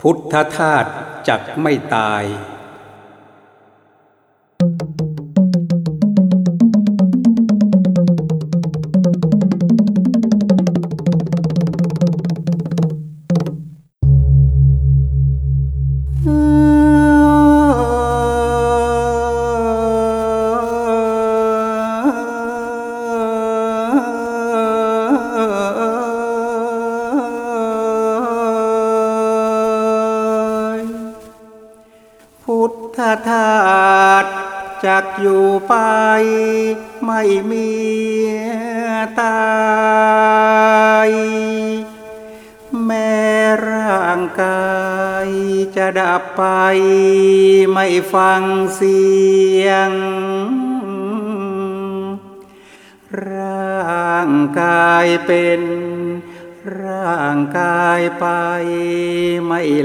พุทธทาสจักไม่ตาย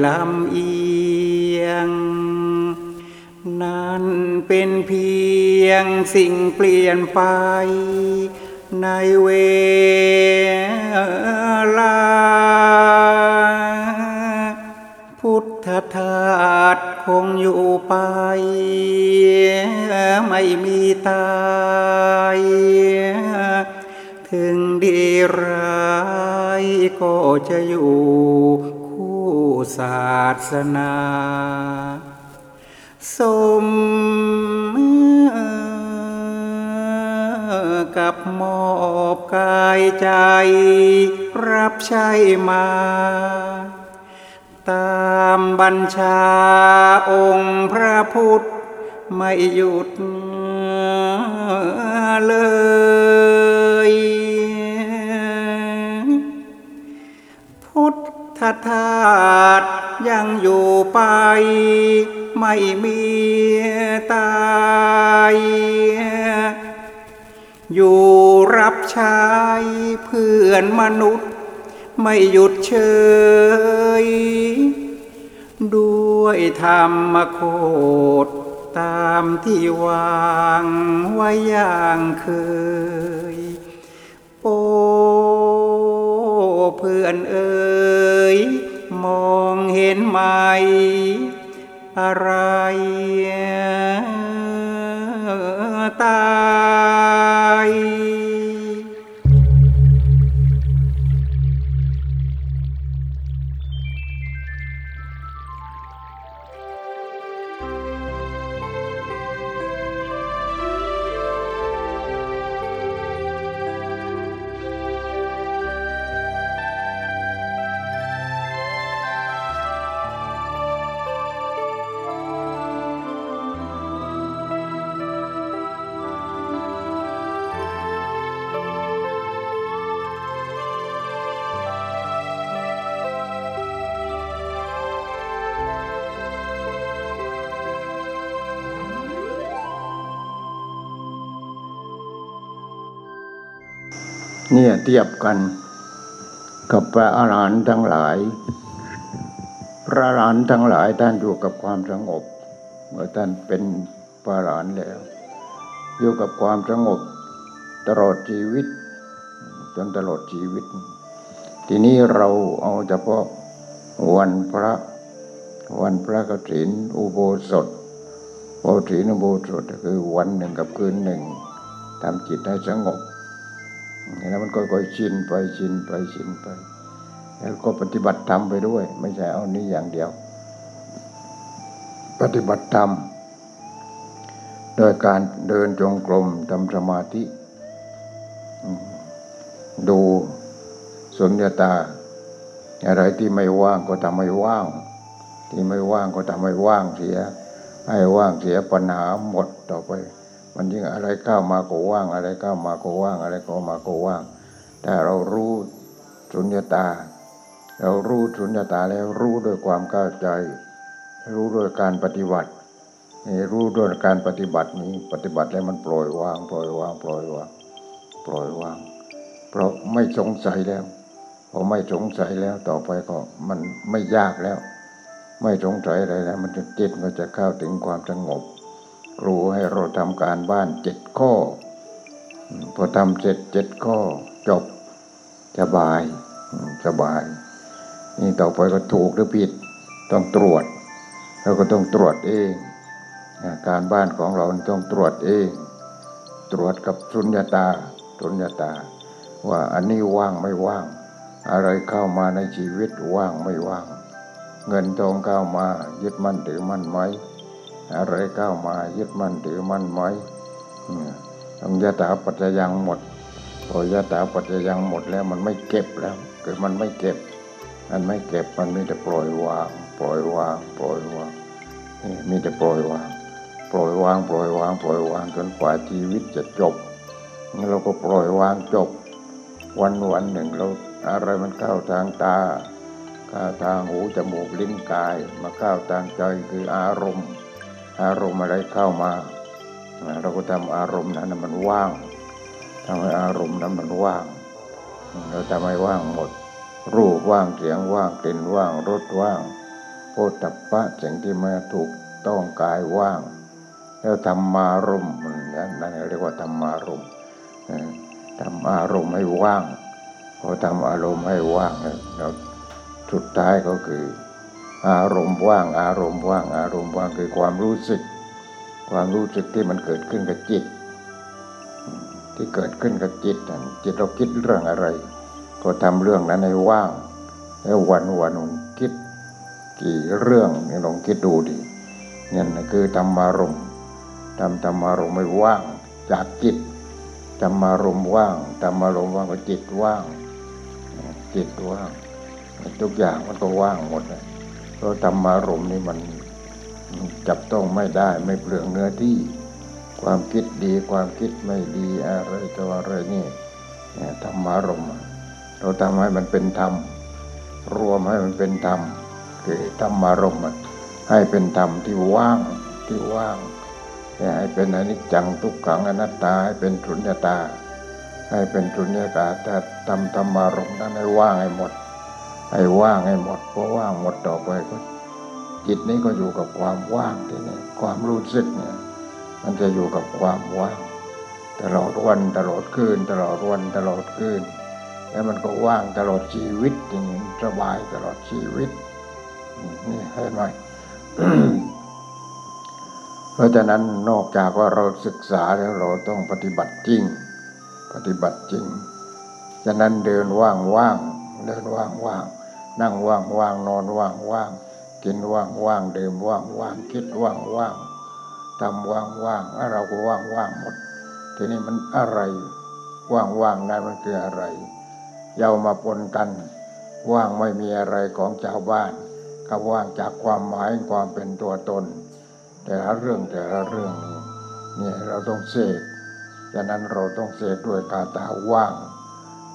ลำเอียง นั่นเป็นเพียงสิ่งเปลี่ยนไป ในเวลา พุทธทาสคงอยู่ไป ไม่มีตายถึงดีร้ายก็จะอยู่ ศาสนาสมกับมอบกายใจ รับใช้มา ตามบัญชาองค์พระพุทธ ไม่หยุดเลย ทธทาสยังอยู่ไป ไม่มีตาย อยู่รับใช้เพื่อนมนุษย์ ไม่หยุดเฉยด้วยธรรมโคดตามที่วางไว้อย่างเคยโอ เพื่อนเอ๋ยมองเห็นไหม อะไรตาย เนี่ยเทียบกันกับพระอาหารหันต์ทั้งหลาย พระอาหารหันต์ทั้งหลายท่านอยู่กับความสงบ เมื่อท่านเป็นพระอรหันต์แล้ว อยู่กับความสงบตลอดชีวิต จนตลอดชีวิต ทีนี้เราเอาเฉพาะวันพระวันพระกฐินอุโบสถโบถีนอุโบสถคือวันหนึ่งกับคืนหนึ่งทำจิตให้สงบ แล้วมันก็ค่อยๆชินไปชินไปชินไป แล้วก็ปฏิบัติธรรมไปด้วย ไม่ใช่เอานี้อย่างเดียว ปฏิบัติธรรมโดยการเดินจงกรมทำสมาธิ ดูสุญญาตา อะไรที่ไม่ว่างก็ทำให้ว่าง ที่ไม่ว่างก็ทำให้ว่างเสีย ให้ว่างเสียปัญหาหมดต่อไป มันยิ่งอะไรเข้าวมาก็ว่าง อะไรเข้าวมาก็ว่าง อะไรเข้ามาก็ว่าง แต่เรารู้สุญญตา เรารู้สุญญตาแล้วรู้ด้วยความเข้าใจ รู้ด้วยการปฏิบัตินี่รู้ด้วยการปฏิบัตินี้ปฏิบัติแล้วมันปล่อยวาง ปล่อยวาง ปล่อยวาง ปล่อยวาง เพราะไม่สงสัยแล้วพอไม่สงสัยแล้วต่อไปก็มันไม่ยากแล้ว ไม่สงสัยอะไรแล้ว มันจะจิตมันจะเข้าถึงความสงบ ครูให้เราทำการบ้านเจ็ดข้อ พอทำเสร็จเจ็ดข้อจบสบายสบาย นี่ต่อไปก็ถูกหรือผิดต้องตรวจเราก็ต้องตรวจเองการบ้านของเราต้องตรวจเอง ตรวจกับสุญญาตาสุญญาตา ว่าอันนี้ว่างไม่ว่าง อะไรเข้ามาในชีวิตว่างไม่ว่าง เงินทองเข้ามายึดมั่นถือมั่นไหม อะไรเข้าวมายึดมั่นถือมั่นไหมต้องยตาปัจจยังหมดพอยตาปัจจยังหมดแล้วมันไม่เก็บแล้วคือมันไม่เก็บมันไม่เก็บมันมีแต่ปล่อยวาง ปล่อยวางปล่อยวางนี่มีแต่ปล่อยวาง ปล่อยวาง ปล่อยวาง ปล่อยวางจนกว่าชีวิตจะจบเราก็ปล่อยวางจบ วันวันหนึ่งเราอะไรมันเข้าทางตาข้าทางหูจมูกลิ้นกาย มาเข้าทางใจคืออารมณ์ อารมณ์อะไรเข้ามา เราก็ทำอารมณ์นั้นมันว่างทำให้อารมณ์นั้นมันว่าง เราทำให้ว่างหมด รูปว่างเสียงว่างกลิ่นว่างรสว่างโพธิปะสิ่งที่มาถูกต้องกายว่าง แล้วทำมารมมันนั่นเรียกว่าทำมารมณ์ทำอารมณ์ให้ว่างพอทำอารมณ์ให้ว่างแล้วสุดท้ายก็คือ อารมณ์ว่างอารมณ์ว่าง อารมณ์ว่างคือความรู้สึก ความรู้สึกที่มันเกิดขึ้นกับจิต ที่เกิดขึ้นกับจิตจิตเราคิดเรื่องอะไร ก็ทำเรื่องนั้นให้ว่าง แล้ววันวันคิด กี่เรื่องนี่ลองคิดดูดิเนี่นคือธรรมารมณ์ทำธรรมารมณ์ไม่ว่างจากจิตธรรมารมณ์ว่างธรรมารมณ์ว่างก็จิตว่าง จิตว่าง ทุกอย่างมันก็ว่างหมดเพราะธรรมารมนี่มันจับต้องไม่ได้ไม่เปลืองเนื้อที่ ความคิดดีความคิดไม่ดีอะไรตัวอะไรนี่ธรรมารมเราทำให้มันเป็นธรรม รวมให้มันเป็นธรรมคือธรรมารมให้เป็นธรรมที่ว่างที่ว่างให้เป็นอนิจจังทุกขังอนัตตาให้เป็นสุญญตา ให้เป็นสุญญตาแต่ทำธรรมารมนั้นให้ว่างให้หมด ให้ว่างให้หมดเพราะว่างหมดต่อไปก็จิตนี้ก็อยู่กับความว่างที่นี่ความรู้สึกเนี่ย มันจะอยู่กับความว่าง ตลอดวันตลอดคืน ตลอดวันตลอดคืน แล้วมันก็ว่างตลอดชีวิตอย่างนี้สบายตลอดชีวิตนี่ให้ไหมเพราะฉะนั้นนอกจากว่าเราศึกษาแล้วเราต้องปฏิบัติจริง ปฏิบัติจริง ฉะนั้นเดินว่างว่างเดินว่างว่าง นั่งว่างว่างนอนว่างว่างกินว่างว่างดื่มว่างว่างคิดว่างว่างทำว่างว่างเราก็ว่างว่างหมด ทีนี้มันอะไรว่างว่างนั้นมันคืออะไรเยามาปนกัน ว่างไม่มีอะไรของชาวบ้านก็ว่างจากความหมายความเป็นตัวตน แต่ละเรื่องแต่ละเรื่องนี่เราต้องเสกฉะนั้นเราต้องเสกด้วยกาตาว่าง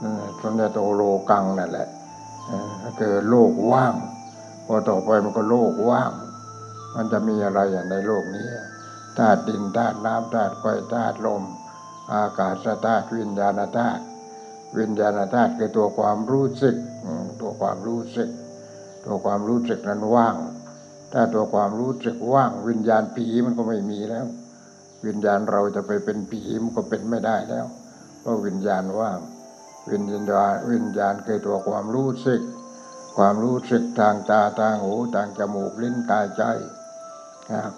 นี่สนโตโลกังนั่นแหละ คือโลกว่าง พอต่อไปมันก็โลกว่าง มันจะมีอะไรอย่างในโลกนี้ธาตุดินธาตุน้ำธาตุไฟธาตุลม อากาศธาตุวิญญาณธาตุวิญญาณธาตุคือตัวความรู้สึก ตัวความรู้สึก ตัวความรู้สึกนั้นว่าง ถ้าตัวความรู้สึกว่าง วิญญาณผีมันก็ไม่มีแล้ว วิญญาณเราจะไปเป็นผีมันก็เป็นไม่ได้แล้วเพราะวิญญาณว่าง วิญญาณวิญญาณคือตัวความรู้สึก ความรู้สึกทางตาทางหูทางจมูกลิ้นกายใจ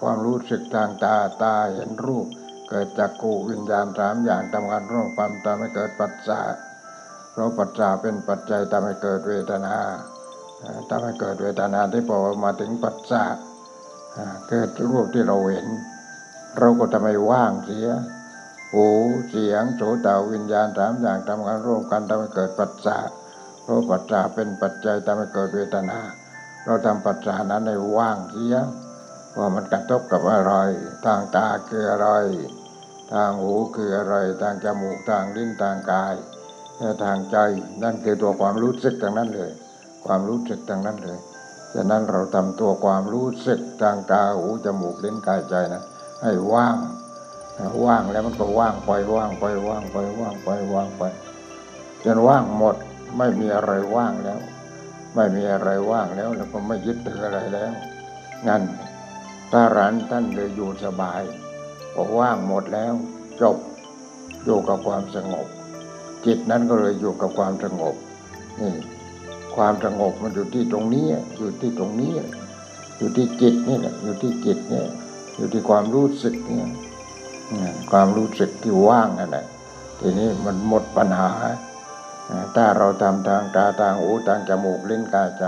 ความรู้สึกทางตาตาเห็นรูป เกิดจากกูวิญญาณสามอย่างทำงานร่วมความทำให้เกิดปัจจัยเพราะปัจจัยเป็นปัจจัยทำให้เกิดเวทนาทำให้เกิดเวทนาที่พอมาถึงปัจจัยเกิดรูปที่เราเห็น เราก็ทำให้ว่างเสีย หูเสียงโสตวิญญาณสามอย่างทำงานร่วมกันทำให้เกิดปัจจัยเพราะปัจจัยเป็นปัจจัยทำให้เกิดเวทนา เราทำปัจจัยนั้นให้ว่างเสียว่ามันกระทบกับอะไรทางตาคืออะไร ทางหูคืออะไร ทางจมูกทางลิ้นทางกายและทางใจนั่นคือตัวความรู้สึกทางนั้นเลย ความรู้สึกทางนั้นเลยฉะนั้นเราทำตัวความรู้สึกทางตาหูจมูกลิ้นกายใจนะให้ว่าง ว่างแล้วมันก็ว่างไปว่างไปว่างไปว่างไปว่างไปจนว่างหมดไม่มีอะไรว่างแล้ว ไม่มีอะไรว่างแล้ว แล้วก็ไม่ยึดถืออะไรแล้วงั้นพระรันท่านเลยอยู่สบายบอกว่างหมดแล้ว จบอยู่กับความสงบ จิตนั้นก็เลยอยู่กับความสงบนี่ความสงบมันอยู่ที่ตรงนี้ อยู่ที่ตรงนี้ อยู่ที่จิตนี่แหละอยู่ที่จิตเนี่ยอยู่ที่ความรู้สึกเนี่ย ความรู้สึกที่ว่างนั่นแหละทีนี้มันหมดปัญหา ถ้าเราทำทางตาทางหูทางจมูกลิ้นกายใจ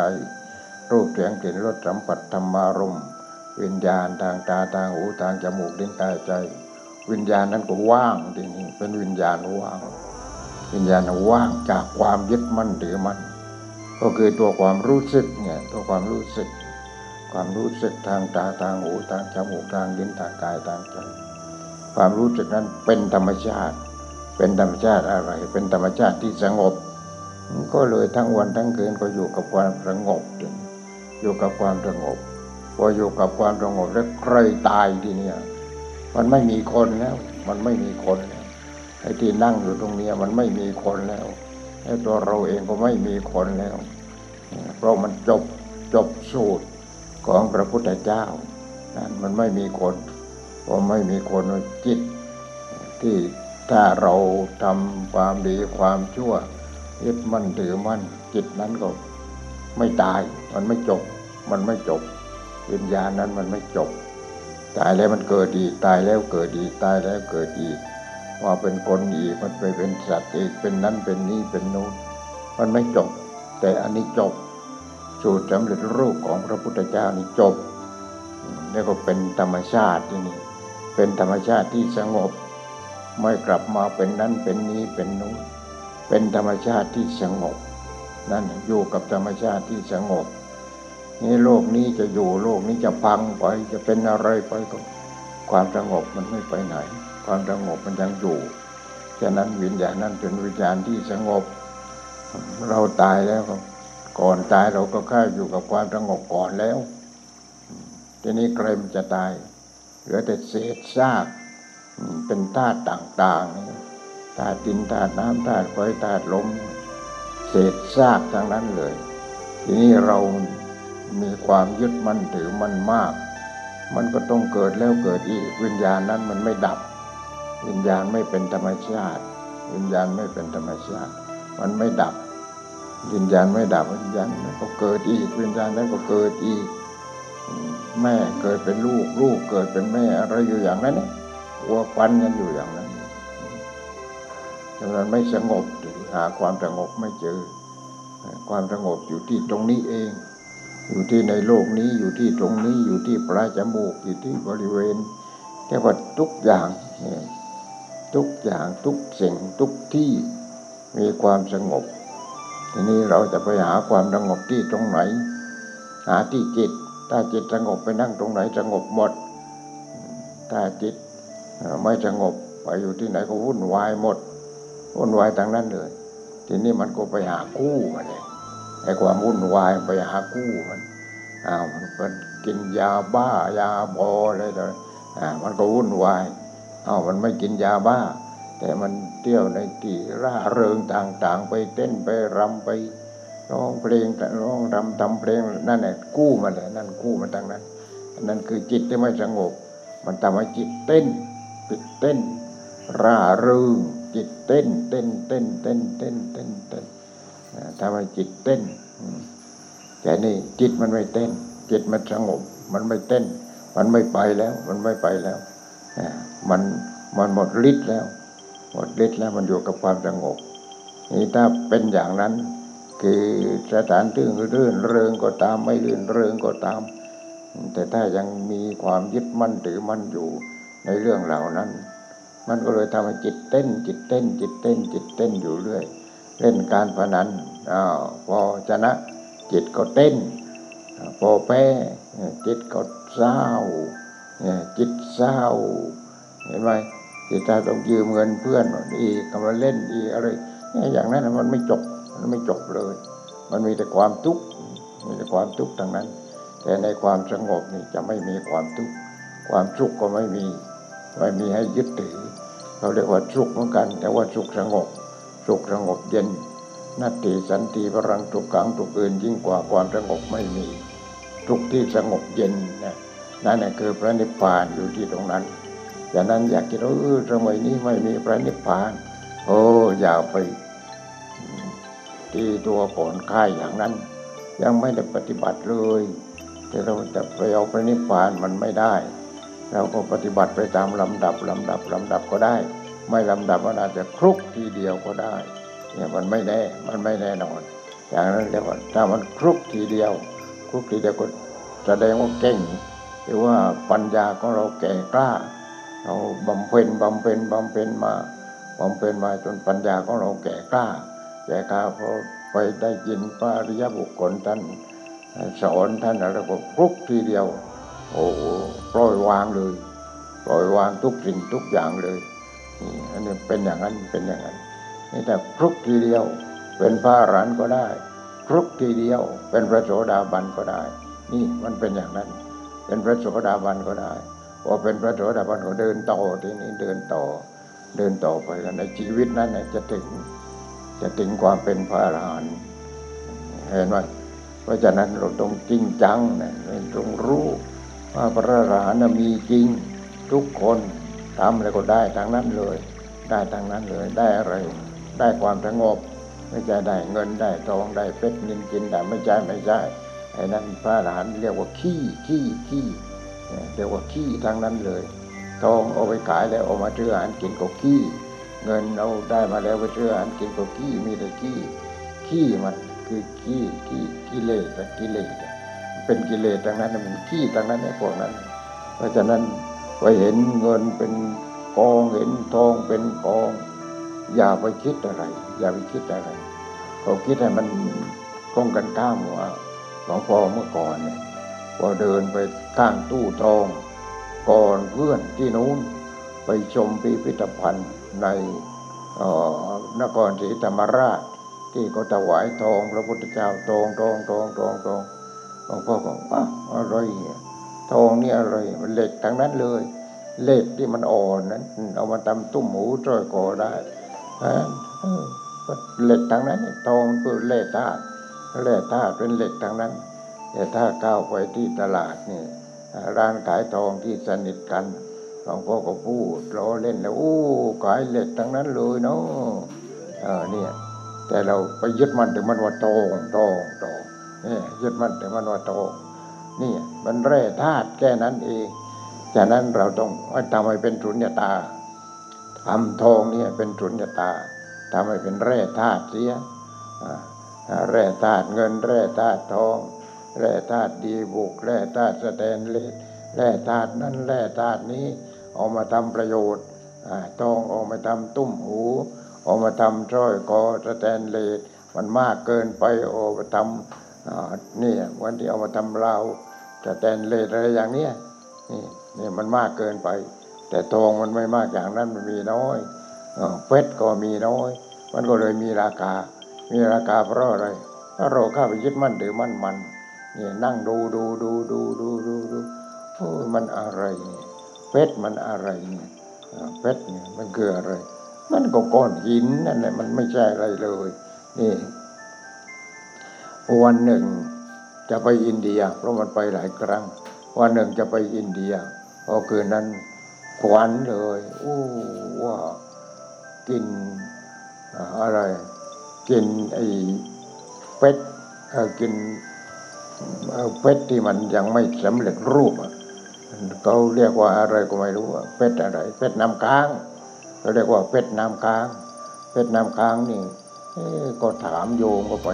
รูปเสียงกลิ่นรสสัมผัสธรรมารมวิญญาณทางตาทางหูทางจมูกลิ้นกายใจ วิญญาณนั้นก็ว่างทีนี้เป็นวิญญาณว่าง วิญญาณว่างจากความยึดมั่นถือมั่นก็คือตัวความรู้สึกเนี่ยตัวความรู้สึก ความรู้สึกทางตาทางหูทางจมูกทางลิ้นทางกายทางใจ ความรู้สึกนั้นเป็นธรรมชาติ เป็นธรรมชาติอะไร เป็นธรรมชาติที่สงบ ก็เลยทั้งวันทั้งคืนก็อยู่กับความสงบอยู่กับความสงบพออยู่กับความสงบแล้วใครตายทีเนี้ยมันไม่มีคนแล้ว มันไม่มีคนแล้วไอ้ที่นั่งอยู่ตรงนี้มันไม่มีคนแล้วไอ้ตัวเราเองก็ไม่มีคนแล้ว เพราะมันจบจบสูตรของพระพุทธเจ้านั่นมันไม่มีคน พอไม่มีคนจิตที่ถ้าเราทำความดีความชั่วยึดมั่นถือมั่นจิตนั้นก็ไม่ตาย มันไม่จบ มันไม่จบ วิญญาณนั้นมันไม่จบ ตายแล้วมันเกิดอีกตายแล้วเกิดอีกตายแล้วเกิดอีกว่าเป็นคนอีกมันไปเป็นสัตว์อีกเป็นนั้นเป็นนี้เป็นโน้นมันไม่จบ แต่อันนี้จบ สูตรสำเร็จรูปของพระพุทธเจ้านี่จบนี่ก็เป็นธรรมชาติที่นี่ เป็นธรรมชาติที่สงบ ไม่กลับมาเป็นนั้นเป็นนี้เป็นนู้นเป็นธรรมชาติที่สงบ นั่นอยู่กับธรรมชาติที่สงบนี่โลกนี้จะอยู่โลกนี้จะพังไปจะเป็นอะไรไปก็ ความสงบมันไม่ไปไหน ความสงบมันยังอยู่ฉะนั้นวิญญาณนั้นเป็นวิญญาณที่สงบ เราตายแล้วก่อนตายเราก็ค่าอยู่กับความสงบก่อนแล้ว ทีนี้ใครมันจะตาย เหลือแต่เศษซากเป็นธาตุต่างๆธาตุดินธาตุน้ำธาตุไฟธาตุลมเศษซากทั้งนั้นเลย ทีนี้เรามีความยึดมั่นถือมั่นมาก มันก็ต้องเกิดแล้วเกิดอีกวิญญาณนั้นมันไม่ดับ วิญญาณไม่เป็นธรรมชาติ วิญญาณไม่เป็นธรรมชาติ มันไม่ดับ วิญญาณไม่ดับวิญญาณก็เกิดอีกวิญญาณนั้นก็เกิดอีก แม่เกิดเป็นลูก ลูกเกิดเป็นแม่อะไรอยู่อย่างนั้นเนี่ยวัวฟันกันอยู่อย่างนั้นดังนั้นไม่สงบหาความสงบไม่เจอ ความสงบอยู่ที่ตรงนี้เอง อยู่ที่ในโลกนี้อยู่ที่ตรงนี้อยู่ที่ปลายจมูกอยู่ที่บริเวณแต่ว่าทุกอย่างทุกอย่างทุกสิ่งทุกที่มีความสงบ ทีนี้เราจะไปหาความสงบที่ตรงไหน หาที่จิต ถ้าจิตสงบไปนั่งตรงไหนสงบหมด ถ้าจิตไม่สงบไปอยู่ที่ไหนก็วุ่นวายหมดวุ่นวายทางนั้นเลย ทีนี้มันก็ไปหาคู่มันเลยไอ้ความวุ่นวายไปหาคู่มันอ้าวมันเป็นกินยาบ้ายาบออะไรต่ออ่ามันก็วุ่นวายอ้าวมันไม่กินยาบ้า แต่มันเที่ยวในที่ร่าเริงต่างๆ ไปเต้นไปรำไป ร้องเพลงร้องรำทำเพลงนั่นแหละกู้มาเลยนั่นกู้มาทางนั้นนั่นคือจิตที่ไม่สงบ มันทำให้จิตเต้นติดเต้น ร่าเริงจิตเต้น เต้นเต้นเต้นเต้นเต้นเต้นทำให้จิตเต้นแต่นี่จิตมันไม่เต้น จิตมันสงบ มันไม่เต้น มันไม่ไปแล้ว มันไม่ไปแล้วมันมันหมดฤทธิ์แล้ว หมดฤทธิ์แล้วมันอยู่กับความสงบนี่ถ้าเป็นอย่างนั้น คือสถานที่รื่นเริงก็ตามไม่รื่นเริงก็ตาม แต่ถ้ายังมีความยึดมั่นถือมั่นอยู่ในเรื่องเหล่านั้น มันก็เลยทำให้จิตเต้น จิตเต้น จิตเต้น จิตเต้นอยู่เรื่อย เล่นการพนันอ้าวพอชนะ จิตก็เต้น พอแพ้จิตก็เศร้าจิตเศร้า เห็นไหมจิตใจต้องยืมเงินเพื่อนอีกมาเล่นอีอะไรอย่างนั้นมันไม่จบ มันไม่จบเลย มันมีแต่ความทุกข์มีแต่ความทุกข์ทั้งนั้น แต่ในความสงบนี่จะไม่มีความทุกข์ความสุขก็ไม่มีไม่มีให้ยึดถือ เราเรียกว่าสุขเหมือนกัน แต่ว่าสุขสงบสุขสงบเย็นนัตติสันติพลังทุกขังทุกอื่นยิ่งกว่าความสงบไม่มี ทุกที่สงบเย็นนะนั่นแหละคือพระนิพพานอยู่ที่ตรงนั้นอย่างนั้นอยากคิดว่าเออสมัยนี้ไม่มีพระนิพพาน โอ้อย่าไป ที่ตัวก่อนค่ายอย่างนั้น ยังไม่ได้ปฏิบัติเลยที่เราจะไปเอาพระนิพพานมันไม่ได้ เราก็ปฏิบัติไปตามลำดับลำดับลำดับก็ได้ ไม่ลำดับมันอาจจะครุกทีเดียวก็ได้เนี่ยมันไม่แน่มันไม่แน่นอน อย่างนั้นเรียกว่าถ้ามันครุกทีเดียวครุกทีเดียวก็แสดงว่าเก่งหรือว่าปัญญาของเราแก่กล้า เราบำเพ็ญบำเพ็ญบำเพ็ญมาบำเพ็ญมาจนปัญญาของเราแก่กล้า แก่กล้าเพราะไปได้ยินพระริยบุคคลท่านสอนท่านแล้วก็ครุกทีเดียว โอ้ปล่อยวางเลย ปล่อยวางทุกสิ่งทุกอย่างเลยนี่อันนี้เป็นอย่างนั้นเป็นอย่างนั้นนี่แต่ครุกทีเดียว เป็นพระอรหันต์ก็ได้ครุกทีเดียว เป็นพระโสดาบันก็ได้ นี่มันเป็นอย่างนั้น เป็นพระโสดาบันก็ได้พอเป็นพระโสดาบันก็เดินต่อทีนี้เดินต่อ เดินต่อไปกันในชีวิตนั้นจะถึง จะถึงความเป็นพระอรหันต์เห็นไหมเพราะฉะนั้นเราต้องจริงจังนะเราต้องรู้ว่าพระอรหันต์มีจริงทุกคนทำอะไรก็ได้ทางนั้นเลย ได้ทางนั้นเลยได้อะไร ได้ความสงบ ไม่ใช่ได้เงินได้ทองได้เพชรนินจินแต่ไม่ใช่ไม่ใช่ไอ้นั้นพระอรหันต์เรียกว่าขี้ขี้ขี้เรียกว่าขี้ทางนั้นเลยทองเอาไปขายแล้วเอามาซื้ออาหารกินก็ขี้ เงินเอาได้มาแล้วไปซื้ออาหารกินก็ขี้มีแต่ขี้ขี้มันคือขี้ขี้กิเลสกิเลสเป็นกิเลสทั้งนั้นนะมันขี้ทั้งนั้นไอ้พวกนั้น เพราะฉะนั้นไปเห็นเงินเป็นกองเห็นทองเป็นกอง อย่าไปคิดอะไร อย่าไปคิดอะไรเขาคิดให้มันตรงกันข้ามว่าหลวงพ่อเมื่อก่อนเนี่ยพอเดินไปข้างตู้ทอง ก่อนเพื่อนที่นู้นไปชมพิพิธภัณฑ์ ในนครศรีธรรมราช ที่เขาถวายทองพระพุทธเจ้าทองทองทองทองทองหลวงพ่อบอกว่าอะไรเนี่ยทองนี่อะไรมันเหล็กทั้งนั้นเลยเหล็กที่มันอ่อนนั้นเอามาทำตุ้มหมูจ้อยคอได้ฮะเหล็กทั้งนั้นเนี่ยทองคือแร่ธาตุแร่ธาตุเป็นเหล็กทั้งนั้นแต่ถ้าก้าวไปที่ตลาดนี่ร้านขายทองที่สนิทกัน หลวงพ่อก็พูดล้อเล่นแล้วโอ้ขายเหล็กทั้งนั้นเลยเนาะเออเนี่ย แต่เราไปยึดมันถึงมันว่าทองทองทองเนี่ยยึดมันถึงมันว่าทองนี่มันแร่ธาตุแค่นั้นเองฉะนั้นเราต้องทำให้เป็นสุญญตาทำทองเนี่ยเป็นสุญญตาทำให้เป็นแร่ธาตุเสียอ่าแร่ธาตุเงิน แร่ธาตุทอง แร่ธาตุดีบุก แร่ธาตุสแตนเลสแร่ธาตุนั้นแร่ธาตุนี้ เอามาทำประโยชน์ทองเอามาทำตุ้มหู เอามาทำสร้อยคอสแตนเลสมันมากเกินไปเอามาทำนี่วันที่เอามาทำราวสแตนเลสอะไรอย่างเนี้ยนี่นี่มันมากเกินไป แต่ทองมันไม่มากอย่างนั้นมันมีน้อยเพชรก็มีน้อย มันก็เลยมีราคา มีราคาเพราะอะไรเพราะเราเข้าไปยึดมั่นถือมั่นมันเนี่ยนั่งดูดูดูดูดูดูดูมันอะไรเนี่ย เพชรมันอะไรเนี่ยเพชรเนี่ยมันคืออะไร มันก็ก้อนหินนั่นแหละมันไม่ใช่อะไรเลย นี่วันหนึ่งจะไปอินเดีย เพราะมันไปหลายครั้ง วันหนึ่งจะไปอินเดียพอคืนนั้นขวัญเลยโอ้ว่ากินอะไร กินไอ้เพชรกินเอาเพชรที่มันยังไม่สำเร็จรูปอะ เขาเรียกว่าอะไรก็ไม่รู้เพชรอะไรเพชรน้ำค้างเขาเรียกว่าเพชรน้ำค้างเพชรน้ำค้างนี่ก็ถามโยมก็ไป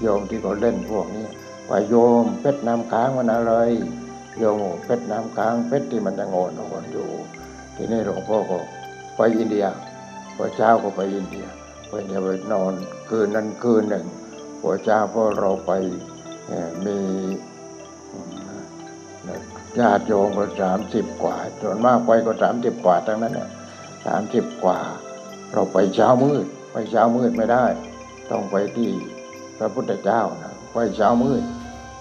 โยมที่เขาเล่นพวกนี้ว่าโยมเพชรน้ำค้างมันอะไรโยมเพชรน้ำค้างเพชรที่มันยังอนอ่อนอยู่ ทีนี้หลวงพ่อก็ไปอินเดียพอเช้าก็ไปอินเดียไปเนี่ยไปนอนคืนนั้นคืนหนึ่งพอเช้าพอเราไปมี ญาติโยมก็สามสิบกว่า ส่วนมากไปก็สามสิบกว่าทั้งนั้นเนี่ยสามสิบกว่า เราไปเช้ามืด ไปเช้ามืดไม่ได้ ต้องไปที่พระพุทธเจ้านะไปเช้ามืด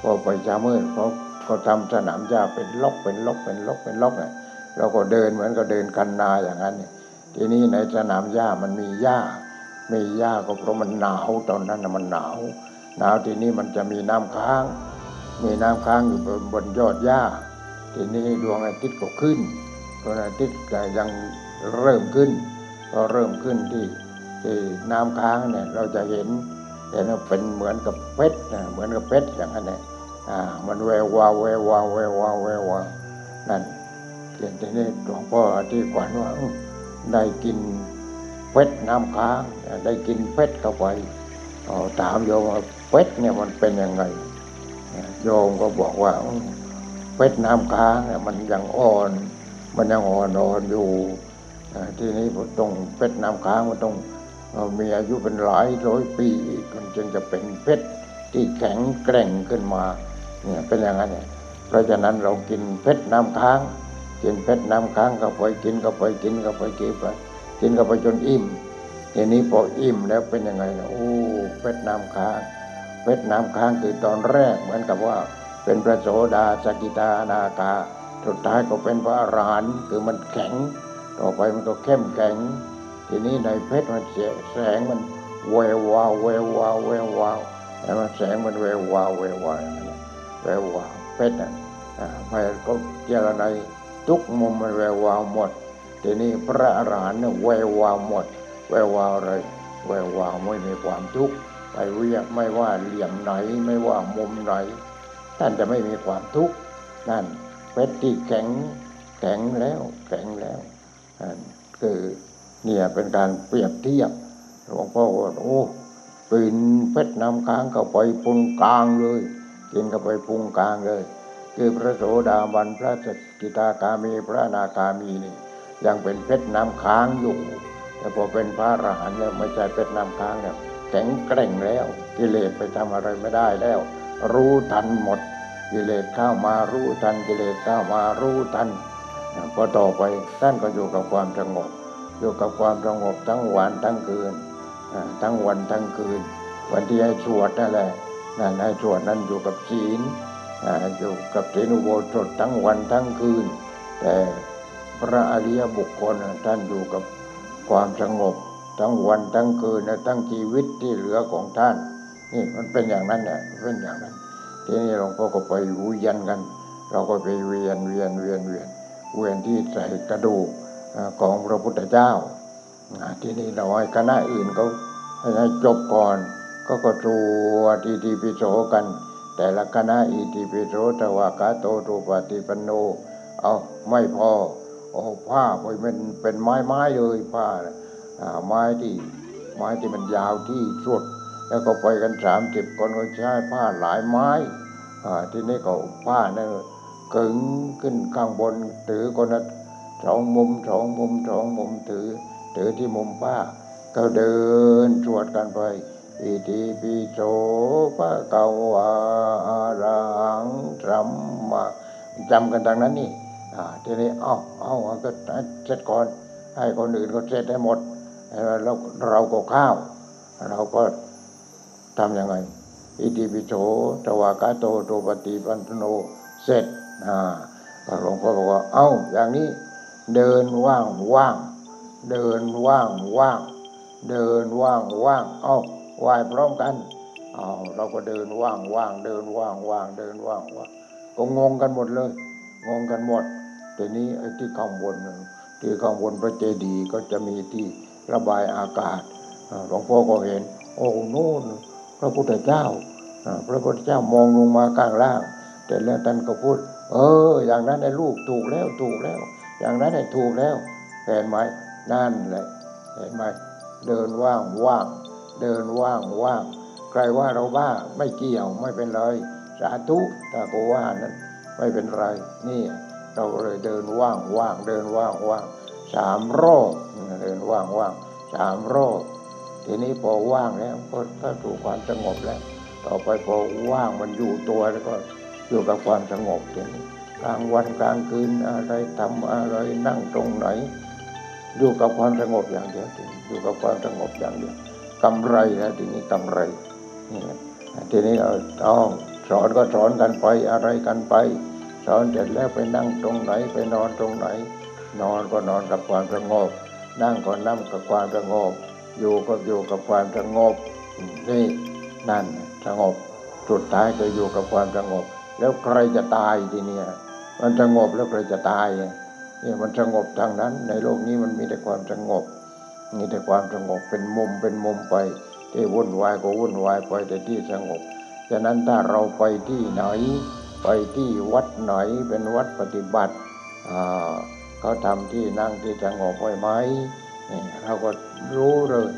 พอไปเช้ามืดเขาเขาทำสนามหญ้าเป็นล็อกเป็นล็อกเป็นล็อกเป็นล็อกเนี่ยเราก็เดินเหมือนกับเดินกันนาอย่างนั้นเนี่ยทีนี้ในสนามหญ้ามันมีหญ้ามีหญ้าก็เพราะมันหนาวตอนนั้นนะมันหนาวหนาวทีนี้มันจะมีน้ำค้าง มีน้ำค้างอยู่บนยอดหญ้า ทีนี้ดวงอาทิตย์ก็ขึ้นดวงอาทิตย์ก็ยังเริ่มขึ้นพอเริ่มขึ้นที่ที่น้ำค้างเนี่ยเราจะเห็นเห็นว่าเป็นเหมือนกับเพชรนะเหมือนกับเพชรอย่างนั้นเนี่ยอ่ามันแวววาวแวววาวแวววาวแวววาวนั่นเขียนทีนี้หลวงพ่ออธิขวัญว่าได้กินเพชรน้ำค้าง ได้กินเพชรเข้าไปถามโยมว่าเพชรเนี่ยมันเป็นยังไงโยมก็บอกว่า เพชรน้ำค้างเนี่ยมันยังอ่อน มันยังอ่อนอ่อนอยู่ทีนี้มันต้องเพชรน้ำค้างมันต้องมีอายุเป็นหลายร้อยปีมันจึงจะเป็นเพชรที่แข็งแกร่งขึ้นมาเนี่ยเป็นอย่างนั้นเนี่ยเพราะฉะนั้นเรากินเพชรน้ำค้าง กินเพชรน้ำค้างเข้าไปกินเข้าไปกินเข้าไปกินไปกินเข้าไปจนอิ่มทีนี้พออิ่มแล้วเป็นยังไงนะโอ้เพชรน้ำค้างเพชรน้ำค้างคือตอนแรกเหมือนกับว่า เป็นพระโสดาสกิตานาคาสุดท้ายก็เป็นพระอรหันต์คือมันแข็ง ต่อไปมันก็เข้มแข็ง ทีนี้ในเพชรมันเสียแสงมันแวววาวแวววาวแวววาวแล้วมันแสงมันแวววาวแวววาวอย่างนั้นน่ะแวววาวเพชรน่ะอ่าไปก็เจรในทุกมุมมันแวววาวหมด ทีนี้พระอรหันต์เนี่ยแวววาวหมด แวววาวอะไรแวววาวไม่มีความทุกข์ไปเรียกไม่ว่าเหลี่ยมไหนไม่ว่ามุมไหน ท่านจะไม่มีความทุกข์นั่นเพชรที่แข็งแข็งแล้ว แข็งแล้วนั่นคือเนี่ยเป็นการเปรียบเทียบหลวงพ่อว่าโอ้ปีนเพชรน้ำค้างเข้าไปพุงกลางเลยกินเข้าไปพุงกลางเลย คือพระโสดาบันพระสกิตาคามีพระนาคามีนี่ยังเป็นเพชรน้ำค้างอยู่ แต่พอเป็นพระอรหันต์แล้วไม่ใช่เพชรน้ำค้างแล้วแข็งแกร่งแล้ว กิเลสไปทำอะไรไม่ได้แล้ว รู้ทันหมด กิเลสเข้ามารู้ทันกิเลสเข้ามารู้ทันพอต่อไปท่านก็อยู่กับความสงบ อยู่กับความสงบทั้งวันทั้งคืนทั้งวันทั้งคืน วันที่ให้สวดนั่นแหละนั่นให้สวดนั้นอยู่กับศีลอยู่กับศีลอุโบสถทั้งวันทั้งคืน แต่พระอริยบุคคลท่านอยู่กับความสงบ ทั้งวันทั้งคืนทั้งชีวิตที่เหลือของท่านนี่มันเป็นอย่างนั้นเนี่ยเป็นอย่างนั้น ทีนี้หลวงพ่อก็ไปเวียนกัน เราก็ไปเวียนเวียนเวียนเวียนเวียนที่ใส่กระดูกของพระพุทธเจ้าทีนี้เราให้คณะอื่นเขาให้จบก่อน ก็ก็ตรวจอิติปิโสกัน แต่ละคณะอิติปิโสตวากาโตรูปฏิปันโน เอาไม่พอโอ้ผ้าไปเป็นเป็นไม้ไม้เลยผ้าไม้ที่ไม้ที่มันยาวที่สุด แล้วก็ไปกันสามสิบคนก็ใช้ผ้าหลายไม้ทีนี้ก็ผ้านั่นกึงขึ้นข้างบนถือคนละสองมุมสองมุมสองมุมถือ ถือที่มุมผ้า ก็เดินสวดกันไปอิติปิโสภะคะวะอะระหังสัมมาจำกันทางนั้นนี่อ่าทีนี้เอ้าเอ้าก็เสร็จก่อน ให้คนอื่นก็เสร็จให้หมดแล้วเราก็ข้าว เราก็ ทำยังไง อิติปิโสตวากาโตโตปฏิปันโนเสร็จอ่าหลวงพ่อบอกว่า เอ้า อย่างนี้ เดินว่างว่างเดินว่างว่างเดินว่างว่างเอ้าไหวพร้อมกันเอาเราก็เดินว่างว่างเดินว่างว่างเดินว่างว่างก็งงกันหมดเลย งงกันหมดทีนี้ไอ้ที่ข้างบนที่ข้างบนพระเจดีย์ก็จะมีที่ระบายอากาศหลวงพ่อก็เห็น โอ้นู่น พระพุทธเจ้าพระพุทธเจ้ามองลงมาข้างล่าง แต่แล้วท่านก็พูด เออ อย่างนั้นไอ้ลูกถูกแล้วถูกแล้ว อย่างนั้นไอ้ถูกแล้วเห็นไหมนั่นแหละเห็นไหมเดินว่างว่างเดินว่างว่างใครว่าเราบ้าไม่เกี่ยวไม่เป็นไรสาธุถ้าก็ว่านั้นไม่เป็นไรนี่เราเลยเดินว่างว่างเดินว่างว่างสามรอบเดินว่างว่างสามรอบ ทีนี้พอว่างแล้วก็ถ้าถูกความสงบแล้ว ต่อไปพอว่างมันอยู่ตัวแล้วก็อยู่กับความสงบทีนี้กลางวันกลางคืนอะไรทำอะไรนั่งตรงไหน อยู่กับความสงบอย่างเดียวทีอยู่กับความสงบอย่างเดียวกำไรนะทีนี้กำไรนี่ทีนี้เอาต้องสอนก็สอนกันไปอะไรกันไป สอนเสร็จแล้วไปนั่งตรงไหนไปนอนตรงไหน นอนก็นอนกับความสงบ นั่งก็นั่งกับความสงบ อยู่ก็อยู่กับความสงบนี่นั่นสงบสุดท้ายก็อยู่กับความสงบ แล้วใครจะตายทีเนี้ยมันสงบแล้วใครจะตายเนี่ยมันสงบทางนั้น ในโลกนี้มันมีแต่ความสงบ มีแต่ความสงบเป็นมุมเป็นมุมไป ที่วุ่นวายก็วุ่นวายไปแต่ที่สงบฉะนั้นถ้าเราไปที่ไหน ไปที่วัดไหนเป็นวัดปฏิบัติเขาทำที่นั่งที่สงบไว้ไหม เราก็รู้เลย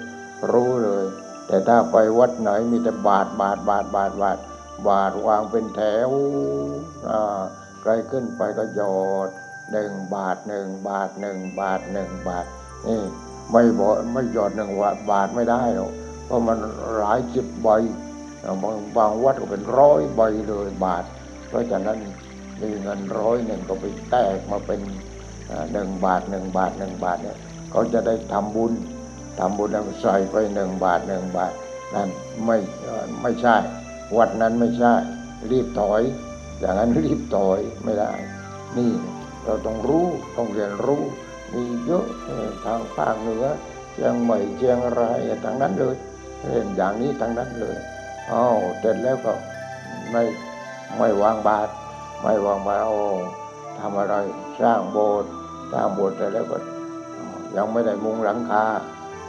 รู้เลย แต่ถ้าไปวัดไหนมีแต่บาทบาทบาทบาทบาทบาทวางเป็นแถวอ่าใครขึ้นไปก็หยอดหนึ่งบาทหนึ่งบาทหนึ่งบาทหนึ่งบาทนี่ไม่บอไม่หยอดหนึ่งบาทไม่ได้หรอกเพราะมันหลายสิบใบบางบางวัดก็เป็นร้อยใบเลยบาท เพราะฉะนั้นมีเงินร้อยหนึ่งก็ไปแตกมาเป็นหนึ่งบาทหนึ่งบาทหนึ่งบาทเนี่ย เขาจะได้ทำบุญทำบุญแล้วใส่ไปหนึ่งบาทหนึ่งบาทนั่นไม่ไม่ใช่ วัดนั้นไม่ใช่ รีบถอย อย่างนั้นรีบถอยไม่ได้ นี่เราต้องรู้ต้องเรียนรู้ มีเยอะทางภาคเหนือเชียงใหม่เชียงรายทางนั้นเลยเรียนอย่างนี้ทางนั้นเลยอ้าวเสร็จแล้วก็ไม่ไม่วางบาท ไม่วางบาทโอ้ทำอะไรสร้างโบสถ์สร้างโบสถ์เสร็จแล้วก็ ยังไม่ได้มุงหลังคา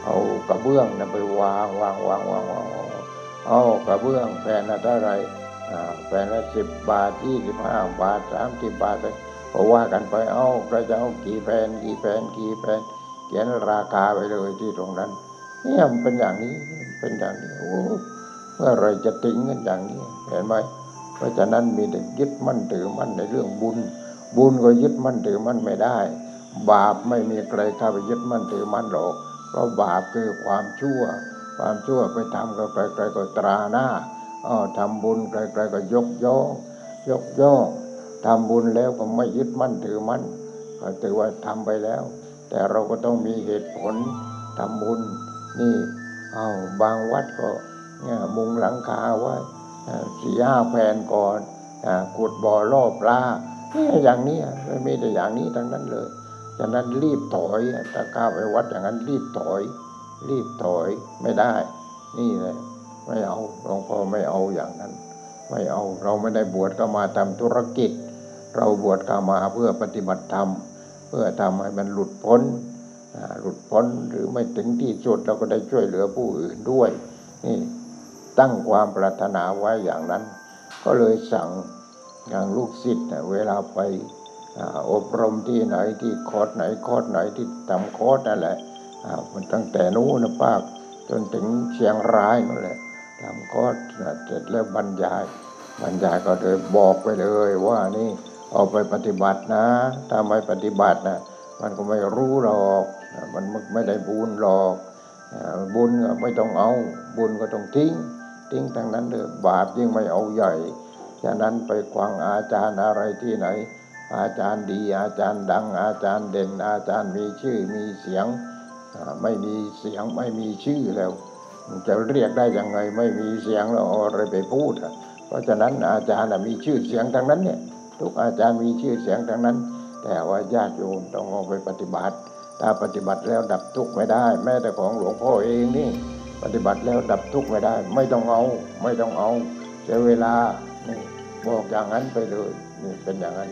เอากระเบื้องนะไปวางวางวางวางวางเอากระเบื้องแผ่นละเท่าไรแผ่นละสิบบาทยี่สิบห้าบาทสามสิบบาทเลยก็ว่ากันไปเอาใครจะเอากี่แผ่นกี่แผ่นกี่แผ่นเขียนราคาไปเลยที่ตรงนั้นเนี่ยมันเป็นอย่างนี้เป็นอย่างนี้โอ้เมื่อไรจะติ้งกันอย่างนี้เห็นไหมเพราะฉะนั้นมีแต่ยึดมั่นถือมั่นในเรื่องบุญ บุญก็ยึดมั่นถือมั่นไม่ได้ บาปไม่มีใครเข้าไปยึดมั่นถือมั่นหรอกเพราะบาปคือความชั่ว ความชั่วไปทำกับใครๆก็ตราหน้าออทำบุญใครๆก็ยกย่องยกย่องทำบุญแล้วก็ไม่ยึดมั่นถือมั่นก็ถือว่าทำไปแล้ว แต่เราก็ต้องมีเหตุผลทำบุญนี่เอาบางวัดก็เนี่ยมุงหลังคาไว้สี่ห้าแผ่นก่อนขุดบ่อล่อปลาอย่างนี้ไม่มีแต่อย่างนี้ทั้งนั้นเลย ฉะนั้นรีบถอยถ้าก้าวไปวัดอย่างนั้นรีบถอย รีบถอยไม่ได้ นี่เลยไม่เอาหลวงพ่อไม่เอาอย่างนั้น ไม่เอาเราไม่ได้บวชก็มาทำธุรกิจ เราบวชก็มาเพื่อปฏิบัติธรรม เพื่อทำให้มันหลุดพ้นหลุดพ้นหรือไม่ถึงที่สุดเราก็ได้ช่วยเหลือผู้อื่นด้วย นี่ตั้งความปรารถนาไว้อย่างนั้น ก็เลยสั่งอย่างลูกศิษย์เวลาไป อบรมที่ไหนที่คอร์สไหนคอร์สไหนที่ทำคอร์สนั่นแหละมันตั้งแต่นู้นนะป้าจนถึงเชียงรายนั่นแหละทำคอร์สเสร็จแล้วบรรยาย บรรยายก็เลยบอกไปเลยว่านี่เอาไปปฏิบัตินะถ้าไม่ปฏิบัตินะมันก็ไม่รู้หรอกมันไม่ได้บุญหรอกบุญก็ไม่ต้องเอา บุญก็ต้องทิ้ง ทิ้งทั้งนั้นเลยบาปยิ่งไม่เอาใหญ่ฉะนั้นไปควังอาจารย์อะไรที่ไหน อาจารย์ดีอาจารย์ดัง อาจารย์เด่น อาจารย์มีชื่อมีเสียง ไม่มีเสียงไม่มีชื่อแล้ว จะเรียกได้ยังไงไม่มีเสียงแล้วอะไรไปพูดเพราะฉะนั้นอาจารย์มีชื่อเสียงทั้งนั้นเนี่ยทุกอาจารย์มีชื่อเสียงทั้งนั้น แต่ว่าญาติโยมต้องเอาไปปฏิบัติ ถ้าปฏิบัติแล้วดับทุกข์ไม่ได้ แม้แต่ของหลวงพ่อเองนี่ ปฏิบัติแล้วดับทุกข์ไม่ได้ ไม่ต้องเอา ไม่ต้องเอาเสียเวลานี่บอกอย่างนั้นไปเลยนี่เป็นอย่างนั้น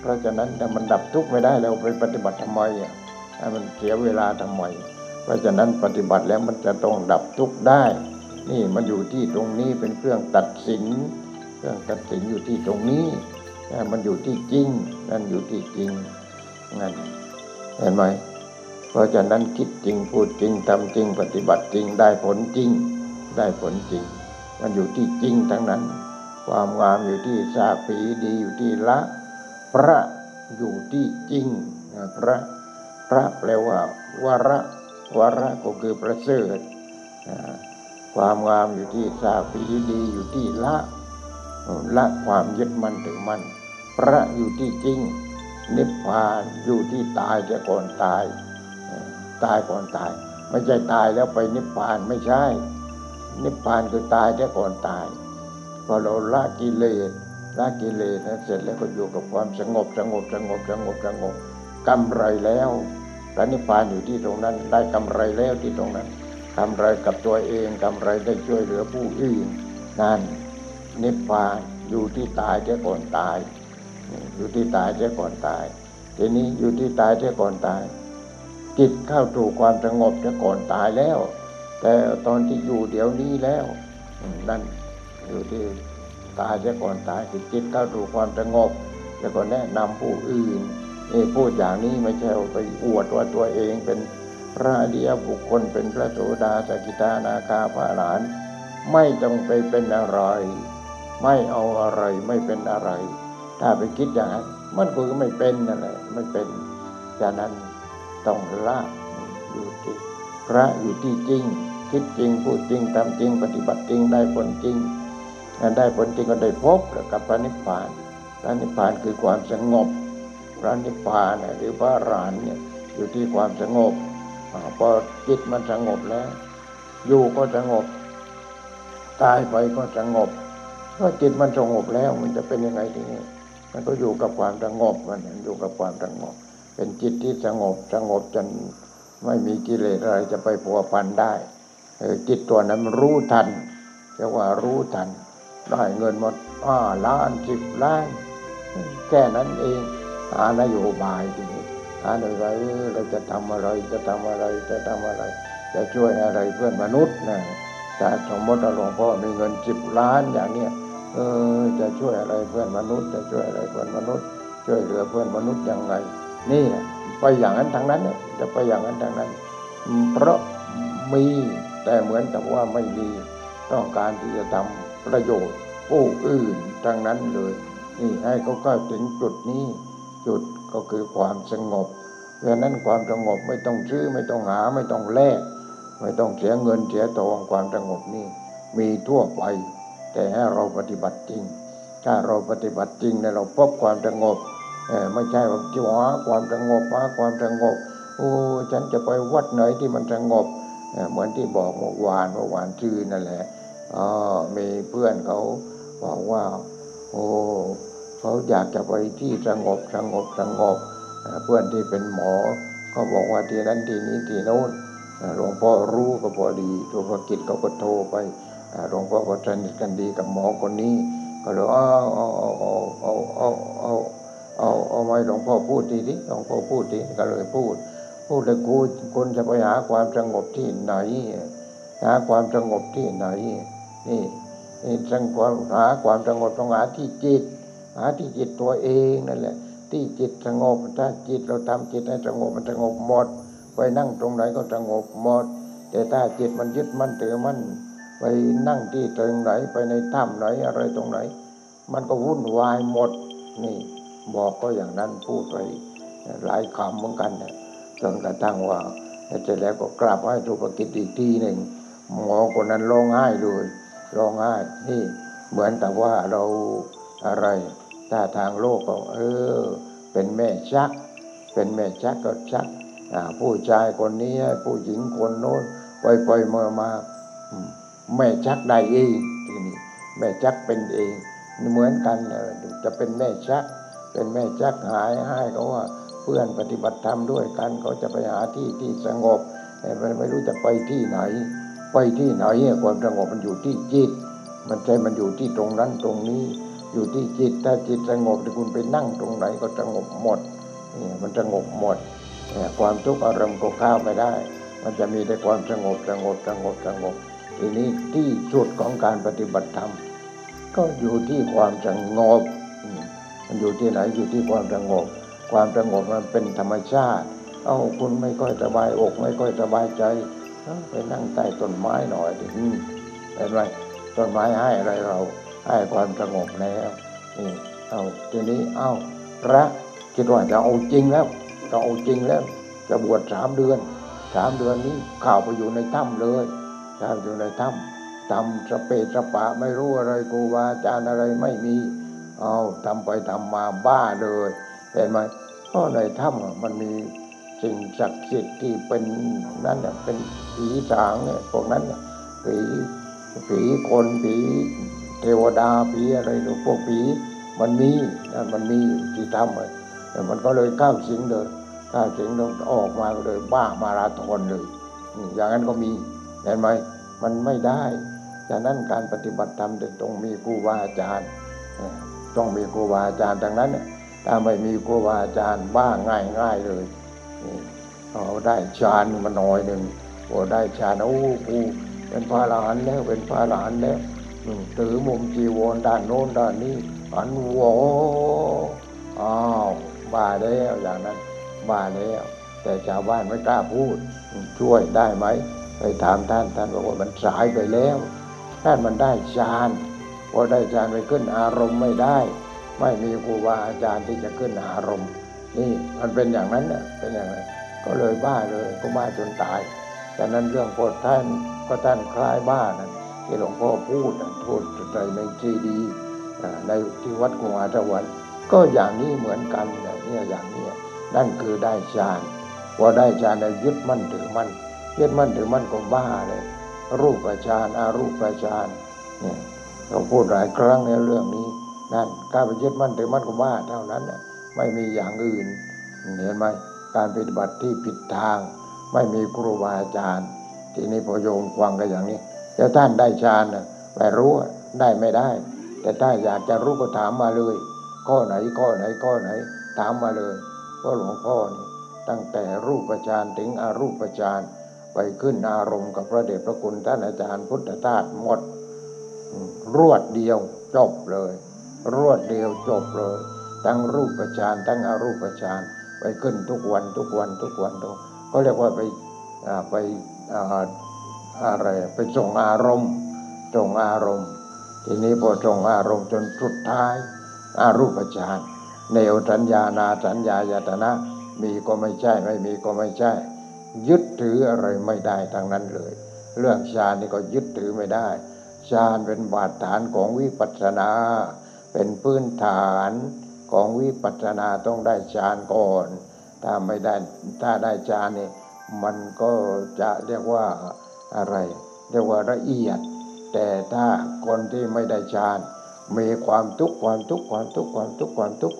เพราะฉะนั้นถ้ามันดับทุกข์ไม่ได้แล้วไปปฏิบัติทำไมอะมันเสียเวลาทำไม เพราะฉะนั้นปฏิบัติแล้วมันจะต้องดับทุกข์ได้ นี่มันอยู่ที่ตรงนี้เป็นเครื่องตัดสิน เครื่องตัดสินอยู่ที่ตรงนี้มันอยู่ที่จริงนั่นอยู่ที่จริงนั่นเห็นไหมเพราะฉะนั้นคิดจริงพูดจริงทำจริง ปฏิบัติจริงได้ผลจริง ได้ผลจริง มันอยู่ที่จริงทั้งนั้น ความงามอยู่ที่สาปีดีอยู่ที่ละ พระอยู่ที่จริงพระพระแปลว่าวระวระก็คือประเสริฐความงามอยู่ที่สาปีดีอยู่ที่ละละความยึดมั่นถือมั่นพระอยู่ที่จริง นิพพานอยู่ที่ตายแต่ก่อนตาย ตายก่อนตาย ไม่ใช่ตายแล้วไปนิพพานไม่ใช่ นิพพานคือตายแต่ก่อนตายพอเราละกิเลส ละกิเลสเสร็จแล้วก็อยู่กับความสงบสงบสงบสงบสงบกำไรแล้วพระนิพพานอยู่ที่ตรงนั้น ได้กำไรแล้วที่ตรงนั้นกำไรกับตัวเองกำไรได้ช่วยเหลือผู้อื่นนั่นนิพพานอยู่ที่ตายเสียก่อนตาย อยู่ที่ตายเสียก่อนตาย ทีนี้อยู่ที่ตายเสียก่อนตาย จิตเข้าถูกความสงบเสียก่อนตายแล้ว แต่ตอนที่อยู่เดี๋ยวนี้แล้วนั่นอยู่ที่ ตายเสียก่อนตายคือจิตเข้าสู่ความสงบ แล้วก็แนะนำผู้อื่นเอพูดอย่างนี้ไม่ใช่ไปอวดว่าตัวเองเป็นพระอริยบุคคลเป็นพระโสดาสกิทานาคาพระอรหันไม่ต้องไปเป็นอะไรไม่เอาอะไรไม่เป็นอะไร ถ้าไปคิดอย่างนั้นมันก็ไม่เป็นนั่นแหละไม่เป็นฉะนั้นต้องละอยู่ที่พระอยู่ที่จริง คิดจริงพูดจริงทำจริง ปฏิบัติจริงได้ผลจริง ได้ผลจริงก็ได้พบกับพระนิพพานพระนิพพานคือความสงบพระนิพพานหรือพระรหันเนี่ยอยู่ที่ความสงบพอจิตมันสงบแล้ว อยู่ก็สงบ ตายไปก็สงบเพราะจิตมันสงบแล้วมันจะเป็นยังไงทีนี้มันก็อยู่กับความสงบมันอยู่กับความสงบ เป็นจิตที่สงบสงบจนไม่มีกิเลสอะไรจะไปผัวพันได้จิตตัวนั้นมันรู้ทันเรียกว่ารู้ทัน ได้เงินหมดอ้าล้านสิบล้านแค่นั้นเองหานโยบายทีนี้หานโยบายเออเราจะทำอะไรจะทำอะไรจะทำอะไร จะช่วยอะไรเพื่อนมนุษย์นะแต่สมมติหลวงพ่อมีเงินสิบล้านอย่างเนี้ยเออจะช่วยอะไรเพื่อนมนุษย์ จะช่วยอะไรเพื่อนมนุษย์ ช่วยเหลือเพื่อนมนุษย์ยังไง นี่ไปอย่างนั้นทางนั้นเนี่ยจะไปอย่างนั้นทางนั้น เพราะมีแต่เหมือนกับว่าไม่มีต้องการที่จะทำ ประโยชน์ผู้อื่นทางนั้นเลย นี่ให้เขาเข้าถึงจุดนี้ จุดก็คือความสงบเพราะนั้นความสงบไม่ต้องซื้อไม่ต้องหาไม่ต้องแลกไม่ต้องเสียเงินเสียทองความสงบนี่มีทั่วไป แต่ให้เราปฏิบัติจริง ถ้าเราปฏิบัติจริงเนี่ยเราพบความสงบไม่ใช่ว่าจะหาความสงบหาความสงบโอ้ฉันจะไปวัดไหนที่มันสงบเหมือนที่บอกเมื่อวานเมื่อวานชื่อนั่นแหละ อ๋อมีเพื่อนเขาบอกว่า โอ้เขาอยากจะไปที่สงบสงบสงบ เพื่อนที่เป็นหมอเขาบอกว่าที่นั้นที่นี้ที่โน้นหลวงพ่อรู้ก็พอดีตัวพกิจเขาก็โทรไปหลวงพ่อก็สนิทกันดีกับหมอคนนี้ ก็เลยเอาเอาเอาเอาเอาเอาเอาเอาเอาไว้หลวงพ่อพูดทีนี้หลวงพ่อพูดทีก็เลยพูด พูดเลยกูคุณจะไปหาความสงบที่ไหน หาความสงบที่ไหน นี่นี่สงความหาความสงบต้องหาที่จิต หาที่จิตตัวเองนั่นแหละ ที่จิตสงบถ้าจิตเราทำจิตให้สงบมันสงบหมดไปนั่งตรงไหนก็สงบหมด แต่ถ้าจิตมันยึดมั่นถือมั่นไปนั่งที่ตรงไหนไปในถ้ำไหนอะไรตรงไหน มันก็วุ่นวายหมดนี่บอกก็อย่างนั้นพูดไปหลายคำเหมือนกันเนี่ยจนกระทั่งว่าเสร็จแล้วก็กลับให้สุภกิจอีกทีหนึ่งหมอคนนั้นร้องไห้เลย ร้องไห้นี่เหมือนแต่ว่าเราอะไรถ้าทางโลกก็เออ เป็นแม่ชัก เป็นแม่ชักก็ชักผู้ชายคนนี้ผู้หญิงคนโน้นปล่อยปล่อยมามาแม่ชักได้เองทีนี้แม่ชักเป็นเองเหมือนกันจะเป็นแม่ชัก เป็นแม่ชักหายให้เขาว่าเพื่อนปฏิบัติธรรมด้วยกันเขาจะไปหาที่ที่สงบแต่ไม่รู้จะไปที่ไหน ไปที่ไหนอะความสงบมันอยู่ที่จิต มันใจมันอยู่ที่ตรงนั้นตรงนี้ อยู่ที่จิตถ้าจิตสงบที่คุณไปนั่งตรงไหนก็สงบหมดเนี่ยมันสงบหมดเนี่ยความทุกข์อารมณ์ก็เข้าไม่ได้ มันจะมีแต่ความสงบสงบสงบสงบทีนี้ที่สุดของการปฏิบัติธรรม ก็อยู่ที่ความสงบ มันอยู่ที่ไหนอยู่ที่ความสงบ ความสงบมันเป็นธรรมชาติ เอ้าคุณไม่ค่อยสบายอกไม่ค่อยสบายใจ ไปนั่งใต้ต้นไม้หน่อยดิเห็นไหมต้นไม้ให้อะไรเราให้ความสงบแล้วนี่เอาทีนี้เอาพระคิดว่าจะเอาจริงแล้วจะเอาจริงแล้ว จะบวชสามเดือนสามเดือนนี้ข่าวไปอยู่ในถ้ำเลยข่าวอยู่ในถ้ำทำสเปสสปะไม่รู้อะไรครูบาอาจารย์อะไรไม่มี เอาทำไปทำมาบ้าเลย เห็นไหมเพราะในถ้ำมันมี สิ่งศักดิ์สิทธิ์ที่เป็นนั่นน่ะเป็นผีสางเนี่ยพวกนั้นน่ะผีผีคนผีเทวดาผีอะไรหรือพวกผีมันมีนั่นมันมีที่ถ้ำอะแต่มันก็เลยข้าสิงเลยเข้าสิงแล้วออกมาเลยบ้ามาราธอนเลย อย่างนั้นก็มีเห็นไหมมันไม่ได้ฉะนั้นการปฏิบัติธรรมต้องมีครูบาอาจารย์ต้องมีครูบาอาจารย์ดังนั้นเนี่ยถ้าไม่มีครูบาอาจารย์บ้าง่ายง่ายๆเลย เอาได้ฌานมาหน่อยหนึ่งโอ้ได้ฌานโอ้กูเป็นพระอรหันแล้วเป็นพระอรหันแล้วอือมุมจีวรด้านโน้นด้านนี้หันโวอ้าวบ้าแล้วอย่างนั้นบ้าแล้ว แต่ชาวบ้านไม่กล้าพูด ช่วยได้ไหมไปถามท่านท่านบอกว่ามันสายไปแล้วท่านมันได้ฌานพอได้ฌานไปขึ้นอารมณ์ไม่ได้ ไม่มีครูบาอาจารย์ที่จะขึ้นอารมณ์ นี่มันเป็นอย่างนั้นเนี่ยเป็นอย่างนั้น ก็เลยบ้าเลยก็บ้าจนตายแต่นั้นเรื่องโพดท่านก็ท่านคล้ายบ้านั่นที่หลวงพ่อพูดนะพูดในในซีดีในที่วัดกุงอาจวันก็อย่างนี้เหมือนกันเนี่ยอย่างนี้นั่นคือได้ฌานพอได้ฌานแล้วยึดมั่นถือมั่นยึดมั่นถือมั่นก็บ้าเลย รูปฌานอารูปฌานเนี่ยเราพูดหลายครั้งในเรื่องนี้นั่นการไปยึดมั่นถือมั่นก็บ้าเท่านั้นนะ ไม่มีอย่างอื่น เห็นไหมการปฏิบัติที่ผิดทาง ไม่มีครูบาอาจารย์ ทีนี้พอโยมฟังกันอย่างนี้แล้วท่านได้ฌานนะไม่รู้ได้ไม่ได้ แต่ถ้าอยากจะรู้ก็ถามมาเลย ข้อไหนข้อไหนข้อไหน ถามมาเลยเพราะหลวงพ่อนี่ตั้งแต่รูปฌานถึงอารูปฌานไปขึ้นอารมณ์กับพระเดชพระคุณท่านอาจารย์พุทธทาสหมด รวดเดียวจบเลย รวดเดียวจบเลย ทั้งรูปฌานทั้งอรูปฌานไปขึ้นทุกวันทุกวันทุกวันทุกก็เรียกว่าไปไปอะไรไปส่งอารมณ์ส่งอารมณ์ ทีนี้พอส่งอารมณ์จนสุดท้ายอารูปฌานเนวสัญญานาสัญญายตนะ มีก็ไม่ใช่ไม่มีก็ไม่ใช่ ยึดถืออะไรไม่ได้ทั้งนั้นเลย เรื่องฌานนี่ก็ยึดถือไม่ได้ฌานเป็นบาดฐานของวิปัสสนา เป็นพื้นฐาน ของวิปัสสนาต้องได้ฌานก่อน ถ้าไม่ได้ถ้าได้ฌานนี่มันก็จะเรียกว่าอะไร เรียกว่าละเอียด แต่ถ้าคนที่ไม่ได้ฌานมีความทุกข์ความทุกข์ความทุกข์ความทุกข์ความทุกข์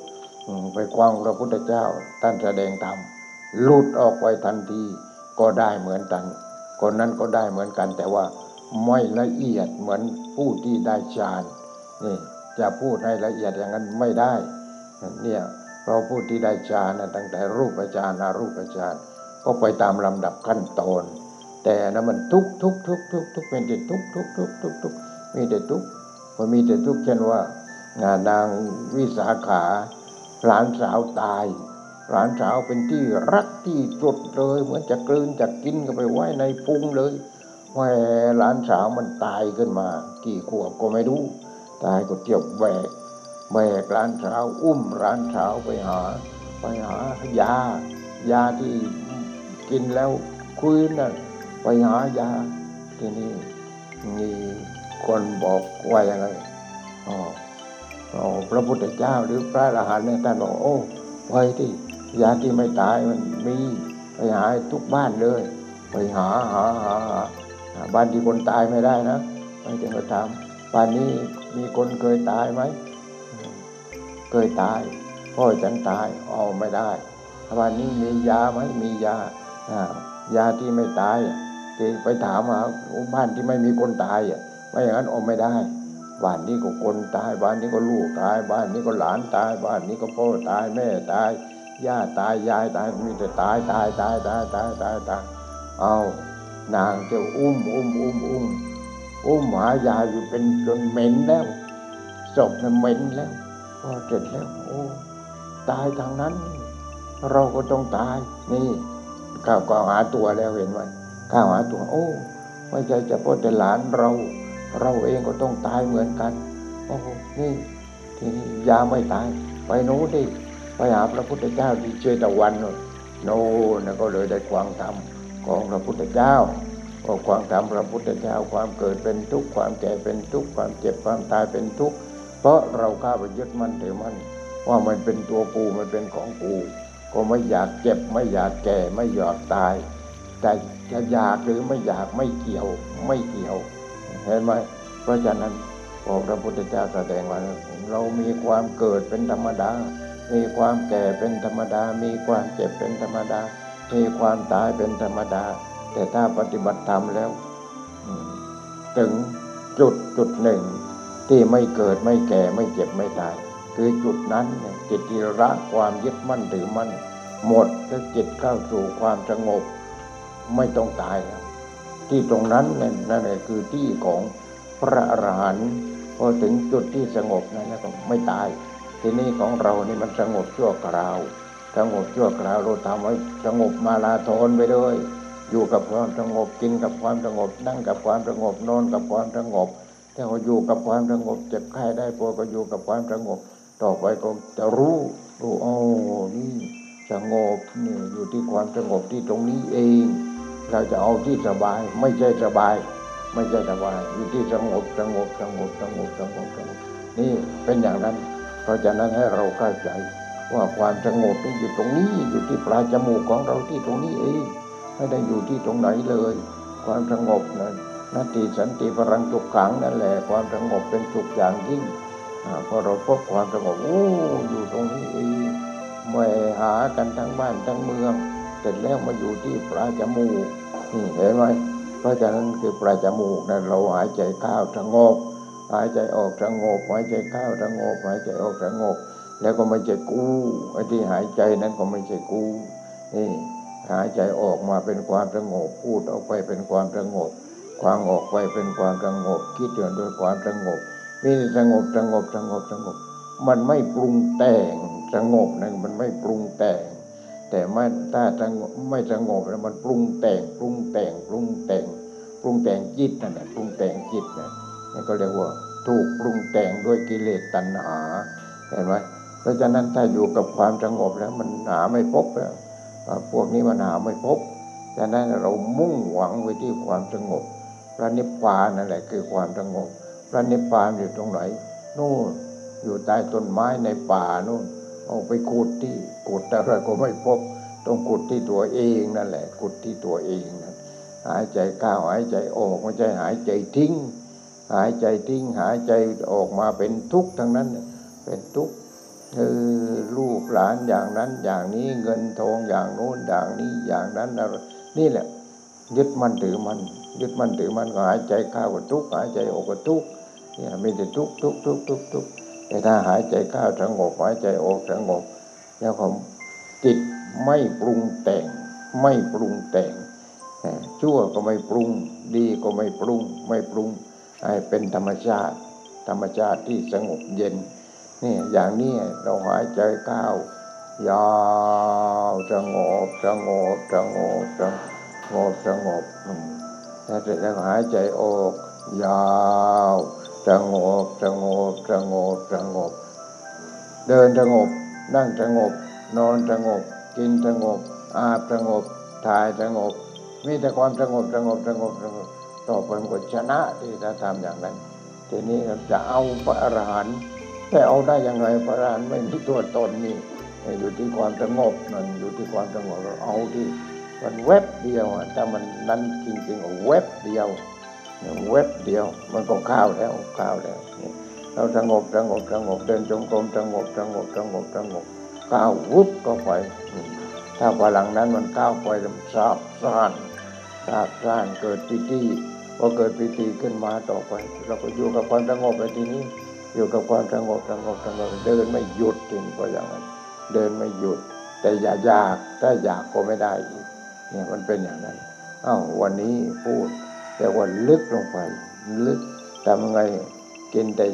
ไปกวางพระพุทธเจ้าท่านแสดงธรรมหลุดออกไปทันทีก็ได้เหมือนกันคนนั้นก็ได้เหมือนกัน แต่ว่าไม่ละเอียดเหมือนผู้ที่ได้ฌานนี่จะพูดให้ละเอียดอย่างนั้นไม่ได้ เนี่ยเราพูดที่ได้ฌานนะตั้งแต่รูปฌานอารูปฌานก็ไปตามลำดับขั้นตอน แต่นะมันทุกทุกทุกทุกทุกเป็นแต่ทุกทุกทุกทุกทุกมีแต่ทุกมันมีแต่ทุกเช่นว่านางวิสาขาหลานสาวตาย หลานสาวเป็นที่รักที่สุดเลยเหมือนจะกลืนจะกินก็ไปไว้ในพุงเลยแหวหลานสาวมันตายขึ้นมา กี่ขวบก็ไม่รู้ ตายก็เจียวแบก แบกร้านเช้าอุ้มร้านเช้าไปหา ไปหายา ยาที่กินแล้วคุยน่ะไปหายาที่นี้มีคนบอกว่ายังไงอ๋ออ๋อพระพุทธเจ้าหรือพระอรหันต์เนี่ยท่านบอกโอ้ไปที่ยาที่ไม่ตายมันมีไปหาทุกบ้านเลย ไปหาหาหาหาบ้านที่คนตายไม่ได้นะไม่ได้มาถามบ้านนี้มีคนเคยตายไหม เคยตาย พ่อฉันตายเอ๋อไม่ได้วันนี้มียาไหมมียายาที่ไม่ตายอะที่ไปถามหาบ้านที่ไม่มีคนตายอะไม่อย่างนั้นออกไม่ได้บ้านนี้ก็คนตายบ้านนี้ก็ลูกตาย บ้านนี้ก็หลานตาย บ้านนี้ก็พ่อตายแม่ตายย่าตายยายตายมีแต่ตายตายตายตายตายตายตายเอานางจะอุ้มอุ้มอุ้มอุ้มอุ้มหายาอยู่เป็นจนเหม็นแล้วศพน่ะเหม็นแล้ว พอเสร็จแล้ว โอ้ตายทางนั้น เราก็ต้องตาย นี่ข้าวก็หาตัวแล้วเห็นไหมข้าวหาตัว โอ้ไม่ใช่เฉพาะแต่หลานเรา เราเองก็ต้องตายเหมือนกัน โอ้หนี่ทีนี้ยาไม่ตาย ไปโน้นดิไปหาพระพุทธเจ้าที่เชตวันโน่นโน่นนะก็เลยได้ความธรรมของพระพุทธเจ้าก็ความธรรมพระพุทธเจ้าความเกิดเป็นทุกข์ความแก่เป็นทุกข์ความเจ็บความตายเป็นทุกข์ เพราะเราข้าไปยึดมั่นถือมั่นว่ามันเป็นตัวกูมันเป็นของกู ก็ไม่อยากเจ็บไม่อยากแก่ไม่อยากตาย แต่จะอยากหรือไม่อยากไม่เกี่ยวไม่เกี่ยว เห็นไหมเพราะฉะนั้นพอพระพุทธเจ้าแสดงว่าเรามีความเกิดเป็นธรรมดา มีความแก่เป็นธรรมดา มีความเจ็บเป็นธรรมดา มีความตายเป็นธรรมดา แต่ถ้าปฏิบัติธรรมแล้ว ถึงจุดจุดหนึ่ง ที่ไม่เกิดไม่แก่ไม่เจ็บไม่ตาย คือจุดนั้นเนี่ยจิตที่ละความยึดมั่นถือมั่น หมดแล้วจิตเข้าสู่ความสงบ ไม่ต้องตายแล้วที่ตรงนั้นเนี่ยนั่นแหละคือที่ของพระอรหันต์พอถึงจุดที่สงบนั้นแล้วก็ไม่ตาย ทีนี้ของเรานี่มันสงบชั่วคราวสงบชั่วคราวเราทำไว้สงบมาลาทนไปเลย อยู่กับความสงบกินกับความสงบนั่งกับความสงบนอนกับความสงบ แต่ว่าอยู่กับความสงบเจ็บไข้ได้ปวดก็อยู่กับความสงบ ต่อไปก็จะรู้รู้อ๋อนี่สงบนี่อยู่ที่ความสงบที่ตรงนี้เอง เราจะเอาที่สบาย ไม่ใช่สบาย ไม่ใช่สบาย อยู่ที่สงบสงบสงบสงบสงบสงบนี่เป็นอย่างนั้น เพราะฉะนั้นให้เราเข้าใจ ว่าความสงบนี่อยู่ตรงนี้อยู่ที่ปลายจมูกของเราที่ตรงนี้เอง ไม่ได้อยู่ที่ตรงไหนเลย ความสงบนั้น นาทีสันติพลังจุกขังนั่นแหละความสงบเป็นสุขอย่างยิ่งพอเราพบความสงบโอ้อยู่ตรงนี้เองไม่หากันทั้งบ้านทั้งเมือง เสร็จแล้วมาอยู่ที่ปลายจมูกนี่เห็นไหมเพราะฉะนั้นคือปลายจมูกนั้นเราหายใจเข้าสงบหายใจออกสงบหายใจเข้าสงบหายใจออกสงบ แล้วก็ไม่ใช่กู้ไอ้ที่หายใจนั้นก็ไม่ใช่กู้นี่หายใจออกมาเป็นความสงบพูดออกไปเป็นความสงบ ควางออกไปเป็นความสงบคิดเดินด้วยความสงบมีสงบสงบสงบสงบ มันไม่ปรุงแต่งสงบนะมันไม่ปรุงแต่ง แต่ไม่ถ้าสงบไม่สงบแล้วมันปรุงแต่งปรุงแต่งปรุงแต่ง ปรุงแต่งจิตนั่นแหละปรุงแต่งจิตนะนี่ก็เรียกว่าถูกปรุงแต่งด้วยกิเลสตัณหาเห็นไหมเพราะฉะนั้นถ้าอยู่กับความสงบแล้วมันหาไม่พบแล้วพวกนี้มันหาไม่พบฉะนั้นเรามุ่งหวังไว้ที่ความสงบ ระนิพพานนั่นแหละคือความสงบพระนิพพานอยู่ตรงไหนนู่นอยู่ใต้ต้นไม้ในป่านู่นเอาไปขุดที่ขุดอะไรก็ไม่พบ ต้องขุดที่ตัวเองนั่นแหละขุดที่ตัวเองนั่นหายใจเข้าหายใจออกไม่ใช่หายใจทิ้ง หายใจทิ้ง หายใจออกมาเป็นทุกข์ทั้งนั้น เป็นทุกข์เออลูกหลานอย่างนั้นอย่างนี้เงินทองอย่างโน้นอย่างนี้อย่างนั้นนี่แหละ ยึดมันถือมัน ยึดมันถือมันก็หายใจเข้าก็ทุกหายใจออกก็ทุกเนี่ยมีแต่ทุกทุกทุกทุกทุกแต่ถ้าหายใจเข้าสงบหายใจออกสงบแล้วก็จิตไม่ปรุงแต่ง ไม่ปรุงแต่งชั่วก็ไม่ปรุง ดีก็ไม่ปรุง ไม่ปรุงให้เป็นธรรมชาติ ธรรมชาติที่สงบเย็นนี่อย่างนี้เราหายใจเข้ายาวสงบสงบสงบสงบสงบ แล้วเสร็จแล้วหายใจออก ยาวสงบสงบสงบสงบ เดินสงบ นั่งสงบ นอนสงบ กินสงบ อาบสงบถ่ายสงบ มีแต่ความสงบสงบสงบสงบต่อไปมันก็ชนะที่จะทำอย่างนั้น ทีนี้เราจะเอาพระอรหันต์แต่เอาได้ยังไงพระอรหันต์ไม่มีตัวตนนี่อยู่ที่ความสงบนั่นอยู่ที่ความสงบเราเอาที่ มันเว็บเดียวถ้ามันนั้นจริงๆเว็บเดียวเว็บเดียว มันก็ข้าวแล้วข้าวแล้วเราสงบสงบสงบเดินจงกรมสงบสงบสงบสงบก้าววุบก็ไปถ้าพลังนั้นมันก้าวไปมันซาบซ่านซาบซ่านเกิดปิติพอเกิดปิติขึ้นมาต่อไป เราก็อยู่กับความสงบไปทีนี้ อยู่กับความสงบสงบสงบเดินไม่หยุดจริงก็อย่างนั้นเดินไม่หยุด แต่อย่าอยากถ้าอยากก็ไม่ได้อีก เนี่ยมันเป็นอย่างนั้นอ้าววันนี้พูด แต่ว่าลึกลงไป ลึกทำไงกินแต่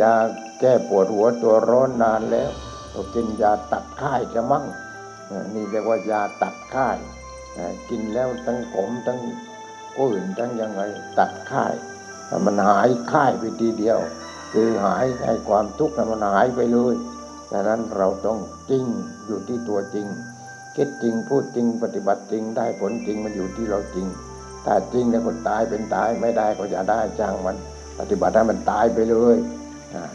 ยาแก้ปวดหัวตัวร้อนนานแล้วก็กินยาตัดค่ายจะมั่งนี่เรียกว่ายาตัดค่ายกินแล้วทั้งขมทั้งก้นทั้งยังไงตัดค่ายมันหายค่ายไปทีเดียว คือหายไอ้ความทุกข์มันหายไปเลยดังนั้นเราต้องจริงอยู่ที่ตัวจริง คิดจริงพูดจริงปฏิบัติจริงได้ผลจริงมันอยู่ที่เราจริง ถ้าจริงแล้วก็ตายเป็นตายไม่ได้ก็อย่าได้จ้างมันปฏิบัติให้มันตายไปเลย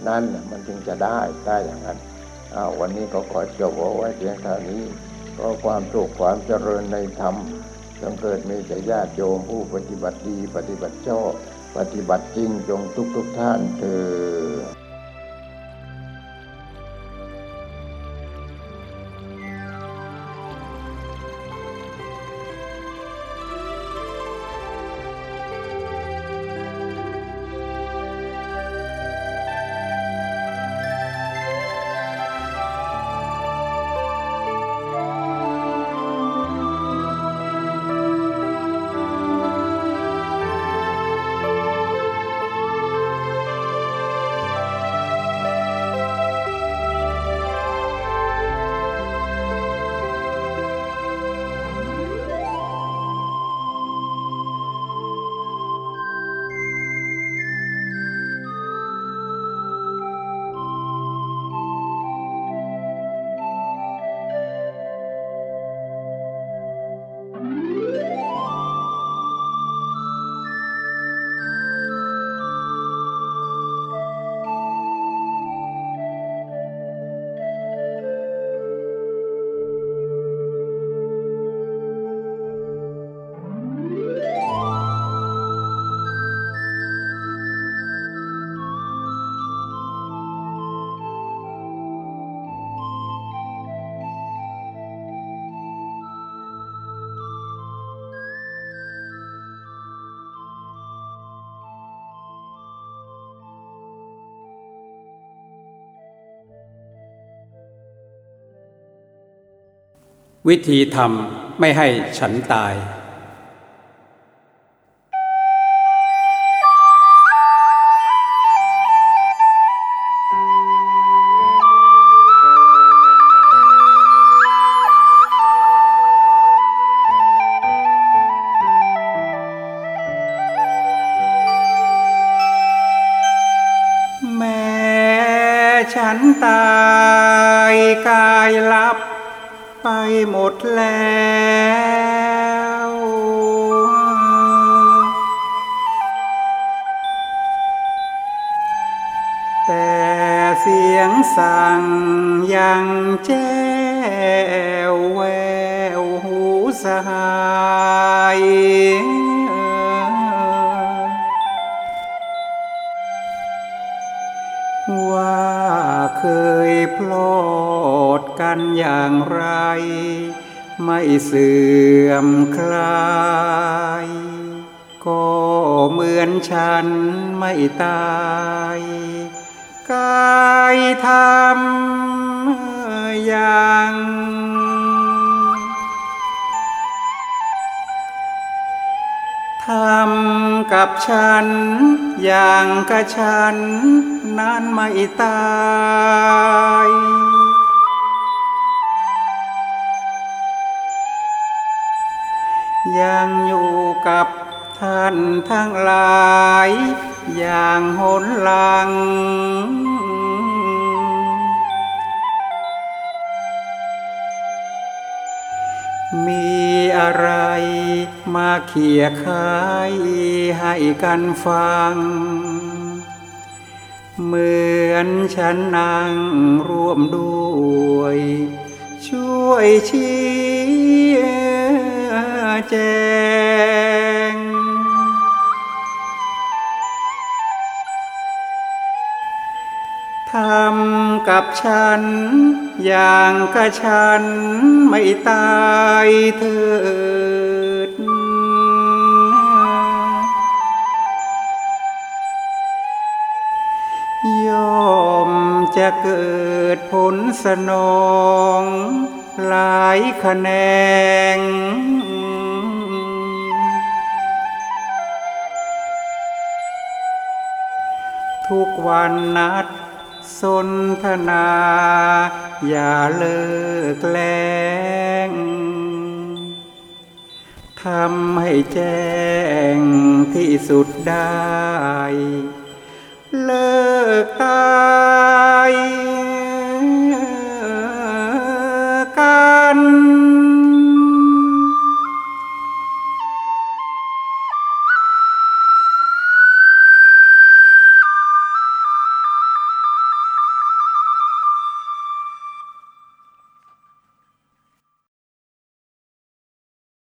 นั่นมันจึงจะได้ได้อย่างนั้นวันนี้ก็ขอจบเอาไว้เพียงเท่านี้ก็ความสุขความเจริญในธรรมจงเกิดมีแก่ญาติโยมผู้ปฏิบัติดี ปฏิบัติชอบปฏิบัติจริงจงทุกทุกท่านเถิด วิธีทำไม่ให้ฉันตาย ฉันนั้นไม่ตายยังอยู่กับท่านทั้งหลาย อย่างหนหลัง มีอะไรมาเขี่ยคายให้กันฟัง เหมือนฉันนั่งร่วมด้วย ช่วยชี้แจง ทำกับฉัน อย่างกับฉันไม่ตายเถิดยอ มจะเกิดผลสนองหลายแขนงทุกวันนัดสนทนา อย่าเลิกแล้งทำให้แจ้งที่สุดได้ เลิกตายกัน